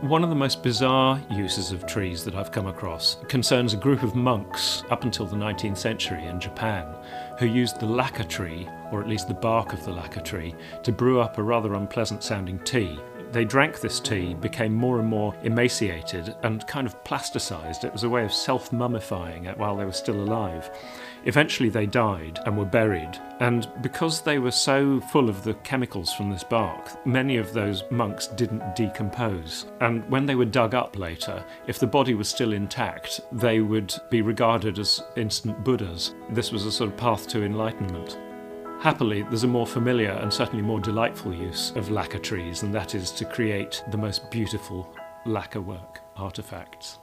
One of the most bizarre uses of trees that I've come across concerns a group of monks up until the 19th century in Japan who used the lacquer tree, or at least the bark of the lacquer tree, to brew up a rather unpleasant sounding tea. They drank this tea, became more and more emaciated, and kind of plasticized. It was a way of self mummifying it while they were still alive. Eventually, they died and were buried, and because they were so full of the chemicals from this bark, many of those monks didn't decompose. And when they were dug up later, if the body was still intact, they would be regarded as instant Buddhas. This was a sort of path to enlightenment. Happily, there's a more familiar and certainly more delightful use of lacquer trees, and that is to create the most beautiful lacquer work artifacts.